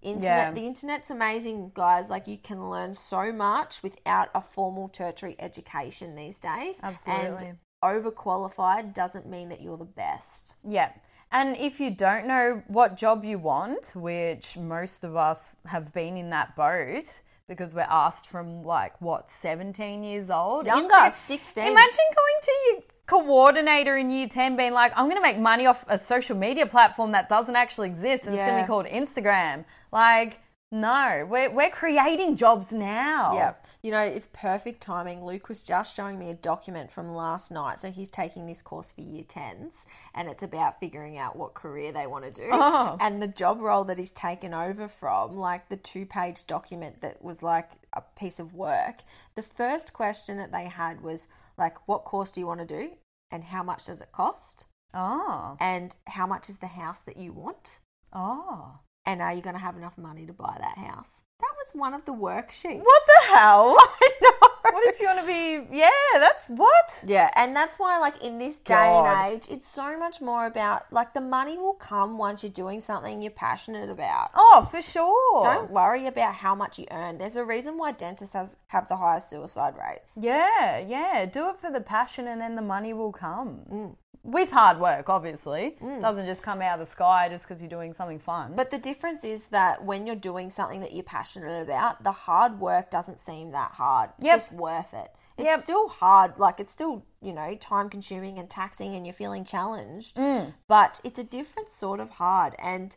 internet, Yeah. the internet's amazing, guys. Like you can learn so much without a formal tertiary education these days. Absolutely. And overqualified doesn't mean that you're the best. Yeah. And if you don't know what job you want, which most of us have been in that boat because we're asked from like what 17 years old? Younger, Instagram- 16. imagine going to your coordinator in year 10 being like i'm going to make money off a social media platform that doesn't actually exist and it's going to be called instagram. Like no we're, we're creating jobs now Yeah. You know, it's perfect timing. Luke was just showing me a document from last night. So he's taking this course for year 10s and it's about figuring out what career they want to do. Oh. And the job role that he's taken over from, like the two page document that was like a piece of work, the first question that they had was like, what course do you want to do? And how much does it cost? oh And how much is the house that you want? oh And are you going to have enough money to buy that house? That was one of the worksheets. What the hell? I know. What if you want to be? Yeah, that's what. Yeah, and that's why, like, in this day God. and age, it's so much more about, like, the money will come once you're doing something you're passionate about. Oh, for sure. Don't worry about how much you earn. There's a reason why dentists has, have the highest suicide rates. Yeah, yeah. Do it for the passion, and then the money will come. Mm. With hard work, obviously. Doesn't just come out of the sky just because you're doing something fun. But the difference is that when you're doing something that you're passionate about, the hard work doesn't seem that hard. It's Yep. just worth it. It's Yep. still hard, like it's still, you know, time consuming and taxing and you're feeling challenged. Mm. But it's a different sort of hard. And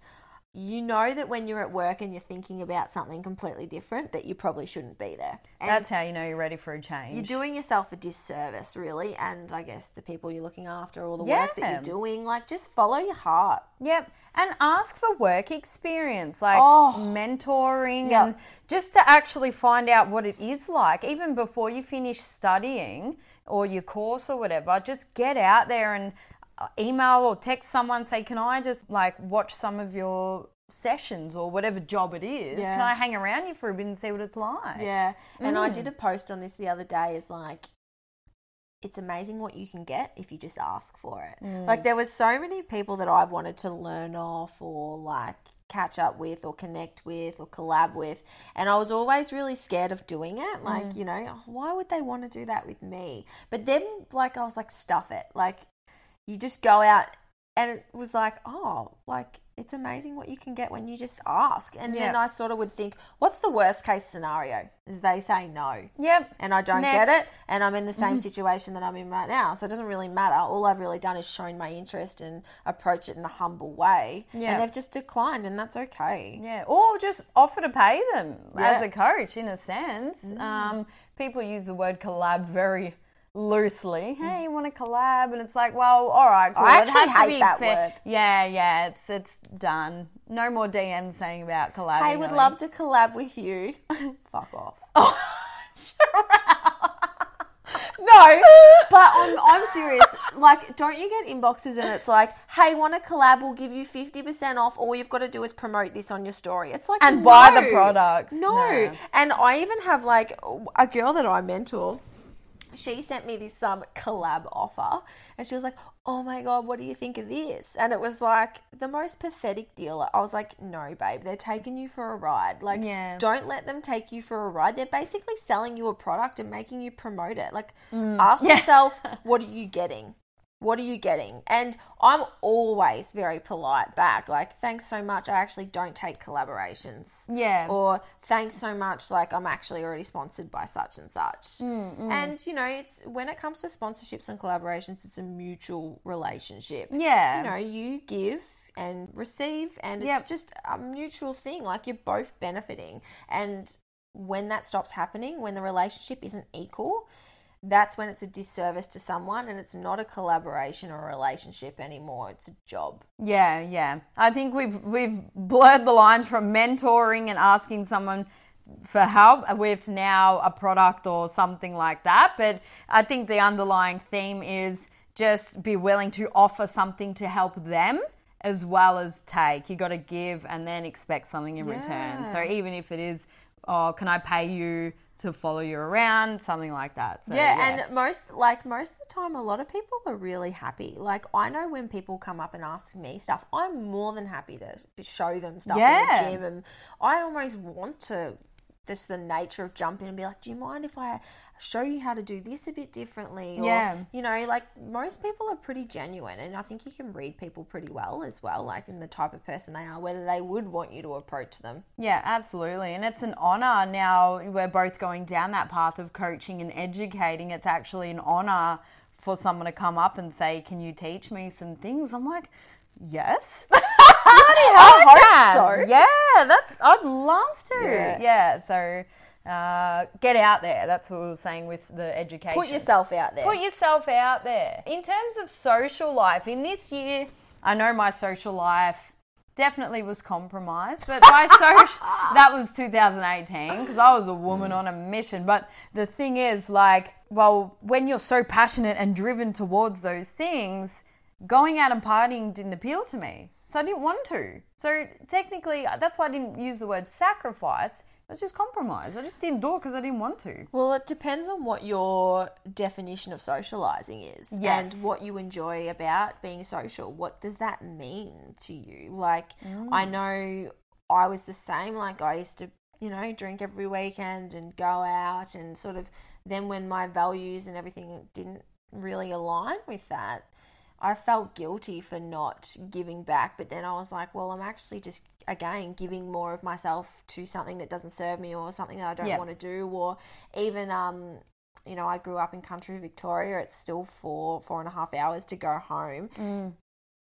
you know that when you're at work and you're thinking about something completely different, that you probably shouldn't be there. And that's how you know you're ready for a change. you're doing yourself a disservice, really. And I guess the people you're looking after, all the work that you're doing, like just follow your heart. Yep. And ask for work experience, like Oh. mentoring, Yep. and just to actually find out what it is like, even before you finish studying or your course or whatever. Just get out there and email or text someone, say, Can I just like watch some of your sessions or whatever job it is? Yeah. Can I hang around you for a bit and see what it's like? Yeah. And I Mm. did a post on this the other day is like it's amazing what you can get if you just ask for it. Mm. Like there was so many people that I've wanted to learn off or like catch up with or connect with or collab with and I was always really scared of doing it like Mm. you know "Oh, why would they want to do that with me but then like I was like stuff it like you just go out and it was like oh like it's amazing what you can get when you just ask. And then i sort of would think what's the worst case scenario? Is they say no. Yep. and i don't get it. And i'm in the same situation that i'm in right now. So it doesn't really matter. All i've really done is shown my interest and approach it in a humble way. Yeah. and they've just declined and that's okay. Yeah, or just offer to pay them as a coach, in a sense. Um, people use the word collab very loosely. Mm. Hey, you want to collab? And it's like, well, all right, cool. I actually hate that fair- word. Yeah, yeah, it's it's done. No more DMs saying about collabing. i would love to collab with you fuck off oh, No, but I'm, I'm serious. Like, don't you get inboxes and it's like, hey, want to collab? We'll give you 50% off. All you've got to do is promote this on your story. It's like, And buy the products. No. No. And I even have like a girl that I mentor. She sent me this um, collab offer and she was like, Oh my God, what do you think of this? And it was like the most pathetic deal. I was like, No, babe, they're taking you for a ride. Like, Yeah. don't let them take you for a ride. They're basically selling you a product and making you promote it. Like, Mm. ask yourself, What are you getting? What are you getting? And I'm always very polite back. Like, thanks so much. I actually don't take collaborations Yeah. or thanks so much like i'm actually already sponsored by such and such Mm, and you know it's when it comes to sponsorships and collaborations it's a mutual relationship Yeah. you know you give and receive and Yep. it's just a mutual thing like you're both benefiting and when that stops happening when the relationship isn't equal that's when it's a disservice to someone and it's not a collaboration or a relationship anymore it's a job Yeah, yeah. I think we've we've blurred the lines from mentoring and asking someone for help with now a product or something like that. But I think the underlying theme is just be willing to offer something to help them as well as take. You got to give and then expect something in return. So even if it is, oh, can I pay you to follow you around, something like that. So, yeah, and most like most of the time, a lot of people are really happy. Like I know when people come up and ask me stuff, I'm more than happy to show them stuff Yeah. in the gym, and I almost want to. This the nature of jumping and be like, do you mind if I show you how to do this a bit differently? Or, Yeah. you know, like most people are pretty genuine, and I think you can read people pretty well as well, like in the type of person they are, whether they would want you to approach them. Yeah, absolutely. And it's an honor now. We're both going down that path of coaching and educating. It's actually an honor for someone to come up and say, Can you teach me some things? I'm like, Yes. I hope so. Yeah, that's, I'd love to. Yeah. Yeah, so uh, get out there. That's what we were saying with the education. Put yourself out there. Put yourself out there. In terms of social life, in this year, I know my social life definitely was compromised, but my social that was 2018 because I was a woman on a mission. But the thing is, like, well, when you're so passionate and driven towards those things, going out and partying didn't appeal to me. So I didn't want to. So technically, that's why I didn't use the word sacrifice It was just compromise. I just didn't do it because I didn't want to. Well, it depends on what your definition of socializing is Yes. and what you enjoy about being social. What does that mean to you? Like, I mm. know I was the same. Like, I used to, you know, drink every weekend and go out, and sort of then when my values and everything didn't really align with that, I felt guilty for not giving back. But then I was like, well, I'm actually just, again, giving more of myself to something that doesn't serve me or something that I don't Yeah. want to do. Or even, um, you know, I grew up in country Victoria. It's still four, four and a half hours to go home.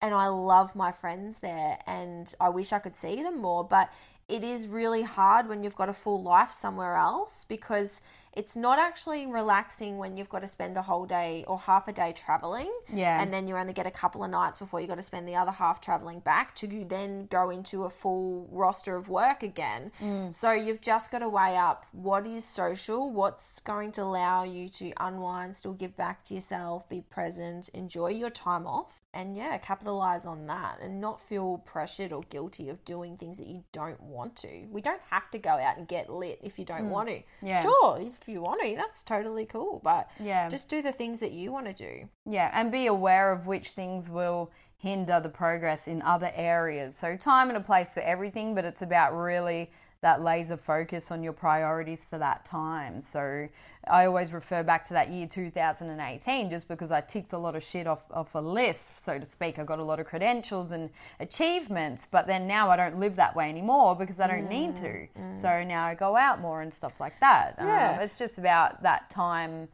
And I love my friends there and I wish I could see them more. But it is really hard when you've got a full life somewhere else because it's not actually relaxing when you've got to spend a whole day or half a day traveling. Yeah. And then you only get a couple of nights before you've got to spend the other half traveling back to then go into a full roster of work again. Mm. So you've just got to weigh up what is social, what's going to allow you to unwind, still give back to yourself, be present, enjoy your time off. And yeah, capitalize on that and not feel pressured or guilty of doing things that you don't want to. We don't have to go out and get lit if you don't mm. want to. Yeah. Sure, if you want to, that's totally cool. But Yeah. just do the things that you want to do. Yeah, and be aware of which things will hinder the progress in other areas. So, time and a place for everything, but it's about really that laser focus on your priorities for that time. So, I always refer back to that year 2018 just because I ticked a lot of shit off, off a list, so to speak. I got a lot of credentials and achievements, but then now I don't live that way anymore because I don't need to. So, now I go out more and stuff like that. Yeah. Um, it's just about that time.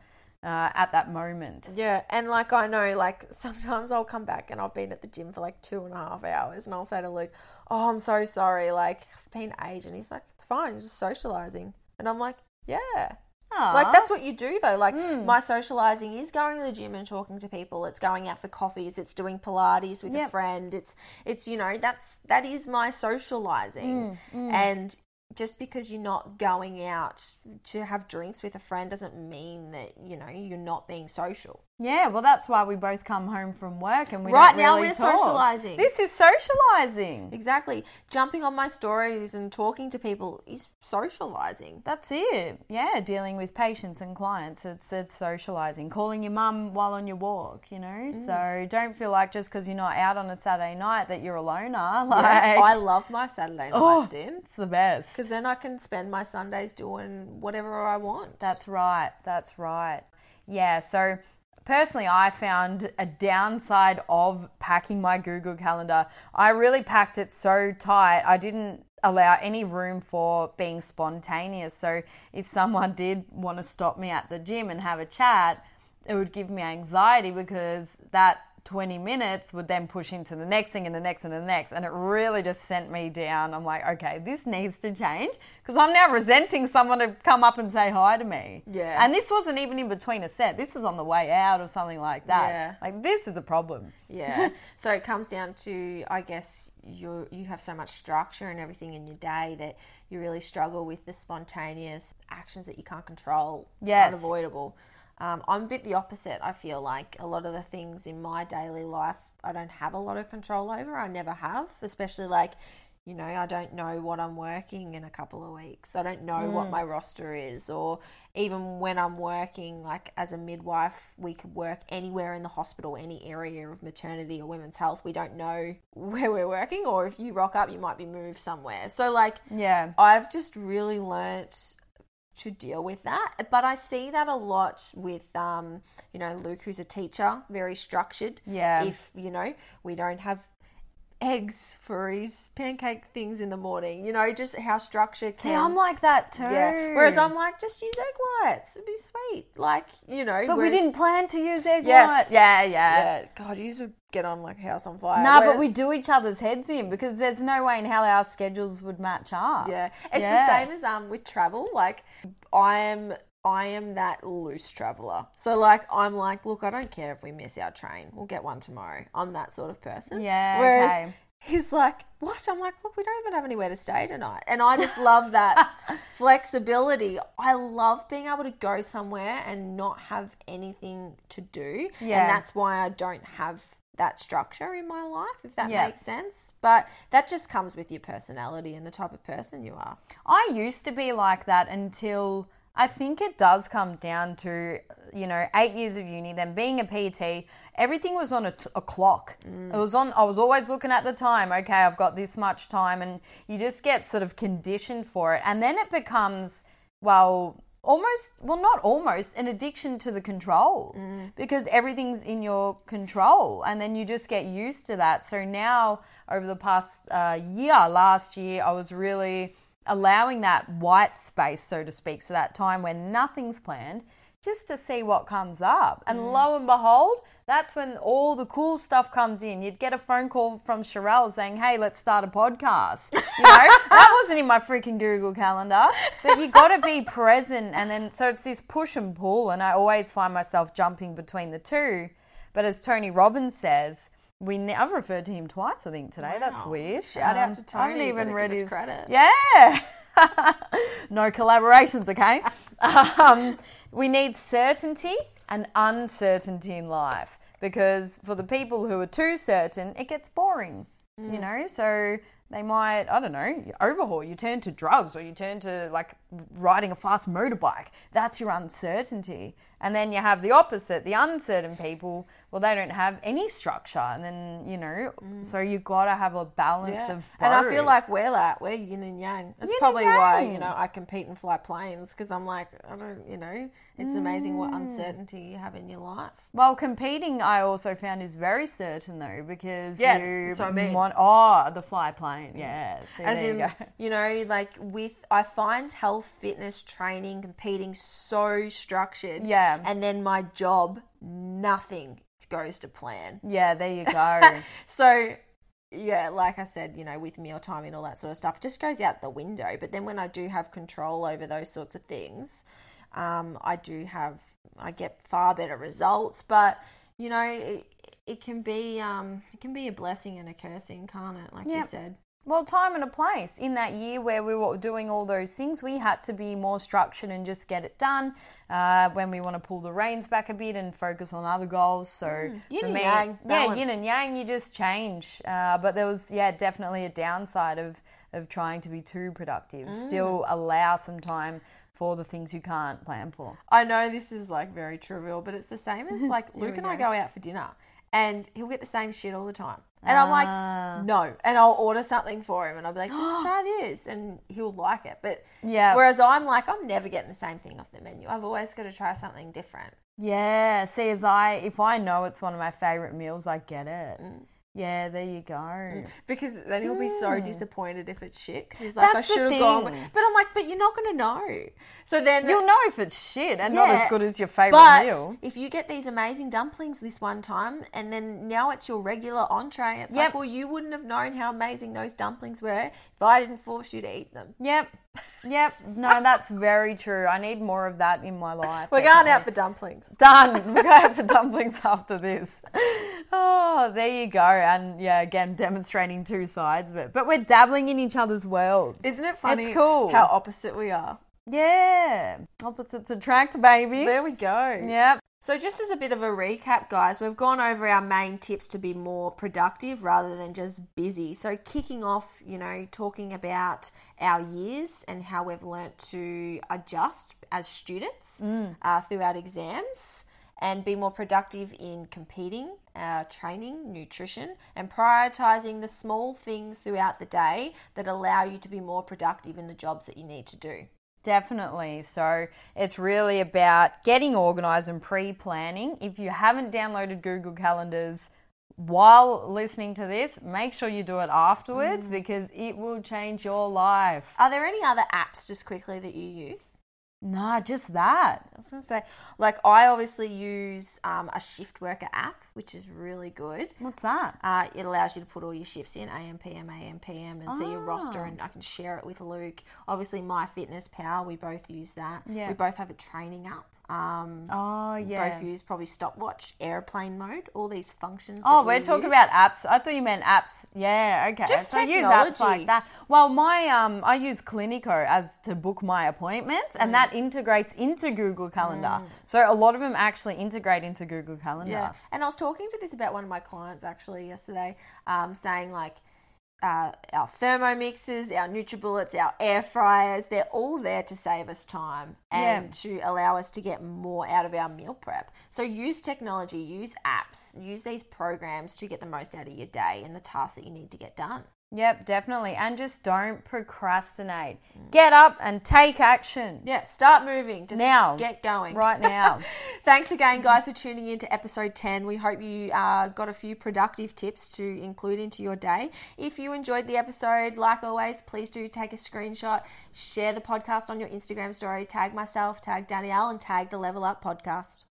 Uh, at that moment. Yeah, and like I know, like sometimes I'll come back and I've been at the gym for like two and a half hours, and I'll say to Luke, "Oh, I'm so sorry. Like I've been aged," and he's like, "It's fine. You're just socializing," and I'm like, "Yeah." Like that's what you do though. Like hmm. my socializing is going to the gym and talking to people. It's going out for coffees. It's doing Pilates with a friend. It's it's you know that's that is my socializing. Hmm, hmm. And just because you're not going out to have drinks with a friend doesn't mean that you know you're not being social. Yeah, well, that's why we both come home from work and we Right now really we're talk. socialising. This is socializing. Exactly. Jumping on my stories and talking to people is socializing. That's it. Yeah, dealing with patients and clients. It's it's socializing. Calling your mum while on your walk. You know, Mm. so don't feel like just because you're not out on a Saturday night that you're a loner. Like Yeah, I love my Saturday Oh. nights in it's the best. because then I can spend my Sundays doing whatever I want. That's right. That's right. Yeah. So personally, I found a downside of packing my Google Calendar. I really packed it so tight. I didn't allow any room for being spontaneous. So if someone did want to stop me at the gym and have a chat, it would give me anxiety because that 20 minutes would then push into the next thing and the next and the next. And it really just sent me down. I'm like, okay, this needs to change because I'm now resenting someone to come up and say hi to me. Yeah. And this wasn't even in between a set. This was on the way out or something like that. Yeah. Like, this is a problem. Yeah. so it comes down to, I guess, you you have so much structure and everything in your day that you really struggle with the spontaneous actions that you can't control. Yes. Unavoidable. Um, I'm a bit the opposite. I feel like a lot of the things in my daily life I don't have a lot of control over. I never have, especially like. You know, I don't know what I'm working in a couple of weeks. I don't know what my roster is, or even when I'm working, like as a midwife, we could work anywhere in the hospital, any area of maternity or women's health. We don't know where we're working, or if you rock up, you might be moved somewhere. So, like, Yeah. I've just really learnt to deal with that. But I see that a lot with, um, you know, Luke, who's a teacher, very structured. Yeah. If, you know, we don't have eggs for his pancake things in the morning, you know, just how structure can. See, I'm like that too. yeah. Whereas I'm like, just use egg whites. It'd be sweet. Like, you know. But whereas- we didn't plan to use egg Yes. whites. Yeah, yeah. Yeah. God, you used to get on like house on fire. No, but we do each other's heads in because there's no way in hell our schedules would match up. Yeah, it's Yeah. the same as um with travel. Like I am, I am that loose traveler. So like I'm like, look, I don't care if we miss our train. We'll get one tomorrow. I'm that sort of person. Yeah, Whereas okay. he's like, what? I'm like, look, we don't even have anywhere to stay tonight. And I just love that flexibility. I love being able to go somewhere and not have anything to do. Yeah. And that's why I don't have that structure in my life, if that Yeah. makes sense. But that just comes with your personality and the type of person you are. I used to be like that until I think it does come down to, you know, eight years of uni, then being a PT, everything was on a, t- a clock. It was on, I was always looking at the time, okay, I've got this much time, and you just get sort of conditioned for it. And then it becomes, well, almost, well, not almost, an addiction to the control because everything's in your control. And then you just get used to that. So now, over the past uh, year, last year, I was really allowing that white space, so to speak, so that time when nothing's planned, just to see what comes up. And mm. lo and behold, that's when all the cool stuff comes in. You'd get a phone call from Sharelle saying, Hey, let's start a podcast. You know, that wasn't in my freaking Google Calendar. But you got to be present. And then, so it's this push and pull. And I always find myself jumping between the two. But as Tony Robbins says, we ne- I've referred to him twice, I think, today. That's Wow. weird. Shout out Um, to I haven't Tony, even read his credit. Yeah. no collaborations, okay? um, we need certainty and uncertainty in life because for the people who are too certain, it gets boring, you know? So they might, I don't know, overhaul. you turn to drugs or you turn to like riding a fast motorbike. That's your uncertainty. And then you have the opposite, the uncertain people, well, they don't have any structure. And then, you know, so you've got to have a balance Yeah. of And I feel like we're that. We're yin and yang. That's Yin probably why, you know, I compete and fly planes because I'm like, I don't, you know, it's amazing Mm. what uncertainty you have in your life. Well, competing, I also found is very certain though because Yeah, you what I mean. want oh the fly plane, yeah. See, As there in, you go. you know, like with, I find health, fitness, training, competing so structured. Yeah. And then my job, nothing goes to plan. Yeah, there you go. So, yeah, like I said, you know, with meal mealtime and all that sort of stuff, it just goes out the window. But then when I do have control over those sorts of things, um, I do have, I get far better results. But you know, it, it can be, um, it can be a blessing and a cursing, can't it? Like you said. Well, time and a place. In that year where we were doing all those things, we had to be more structured and just get it done. Uh, when we want to pull the reins back a bit and focus on other goals, so Mm, yin and me, yang, yeah, balance. yin and yang, you just change. Uh, but there was, yeah, definitely a downside of of trying to be too productive. Mm. Still allow some time for the things you can't plan for. I know this is like very trivial, but it's the same as like Luke and I go out for dinner and he'll get the same shit all the time. And I'm Ah. like, no. And I'll order something for him and I'll be like, just try this. And he'll like it. But Yeah. whereas I'm like, I'm never getting the same thing off the menu. I've always got to try something different. Yeah, see, as I, if I know it's one of my favorite meals, I get it. Mm. Yeah, there you go. Mm. Because then he'll be so disappointed if it's shit. 'cause he's like. That's the I should have gone. with-" thing. But I'm like, but you're not going to know. So then You'll know if it's shit and not Yeah, as good as your favorite But meal. if you get these amazing dumplings this one time, and then now it's your regular entree, it's Yep. like, well, you wouldn't have known how amazing those dumplings were if I didn't force you to eat them. Yep, yep. No, that's very true. I need more of that in my life. We're going out for dumplings. Done. We're going out for dumplings after this. Oh, there you go. And yeah, again, demonstrating two sides of it. But we're dabbling in each other's worlds. Isn't it funny It's cool. how opposite we are? yeah. Opposites attract, baby. There we go. Yep. So, just as a bit of a recap, guys, we've gone over our main tips to be more productive rather than just busy. So, kicking off, you know, talking about our years and how we've learnt to adjust as students uh, throughout exams and be more productive in competing, uh, training, nutrition, and prioritizing the small things throughout the day that allow you to be more productive in the jobs that you need to do. Definitely. So it's really about getting organized and pre planning. If you haven't downloaded Google Calendars while listening to this, make sure you do it afterwards mm. because it will change your life. Are there any other apps, just quickly, that you use? Nah, just that. I was going to say, like, I obviously use um, a shift worker app, which is really good. What's that? Uh, it allows you to put all your shifts in AM, PM, AM, PM, and see your roster, and I can share it with Luke. Obviously, MyFitnessPal, we both use that. Yeah. We both have a training app Um, Oh yeah. Both use probably stopwatch, airplane mode, all these functions. Oh, we're talking use. about apps. I thought you meant apps. Yeah, okay. Just so I use apps like that. Well, my um, I use Cliniko as to book my appointments, Mm. and that integrates into Google Calendar. So a lot of them actually integrate into Google Calendar. Yeah, and I was talking to this about one of my clients actually yesterday, um, saying like uh, our Thermomixes, our NutriBullets, our air fryers, they're all there to save us time and Yeah. to allow us to get more out of our meal prep. So use technology, use apps, use these programs to get the most out of your day and the tasks that you need to get done. Yep, definitely. And just don't procrastinate. Get up and take action. Yeah, start moving. Just Now. get going Right now. Thanks again, guys, for tuning in to episode 10. We hope you uh, got a few productive tips to include into your day. If you enjoyed the episode, like always, please do take a screenshot, share the podcast on your Instagram story, tag myself, tag Danielle, and tag the Level Up podcast.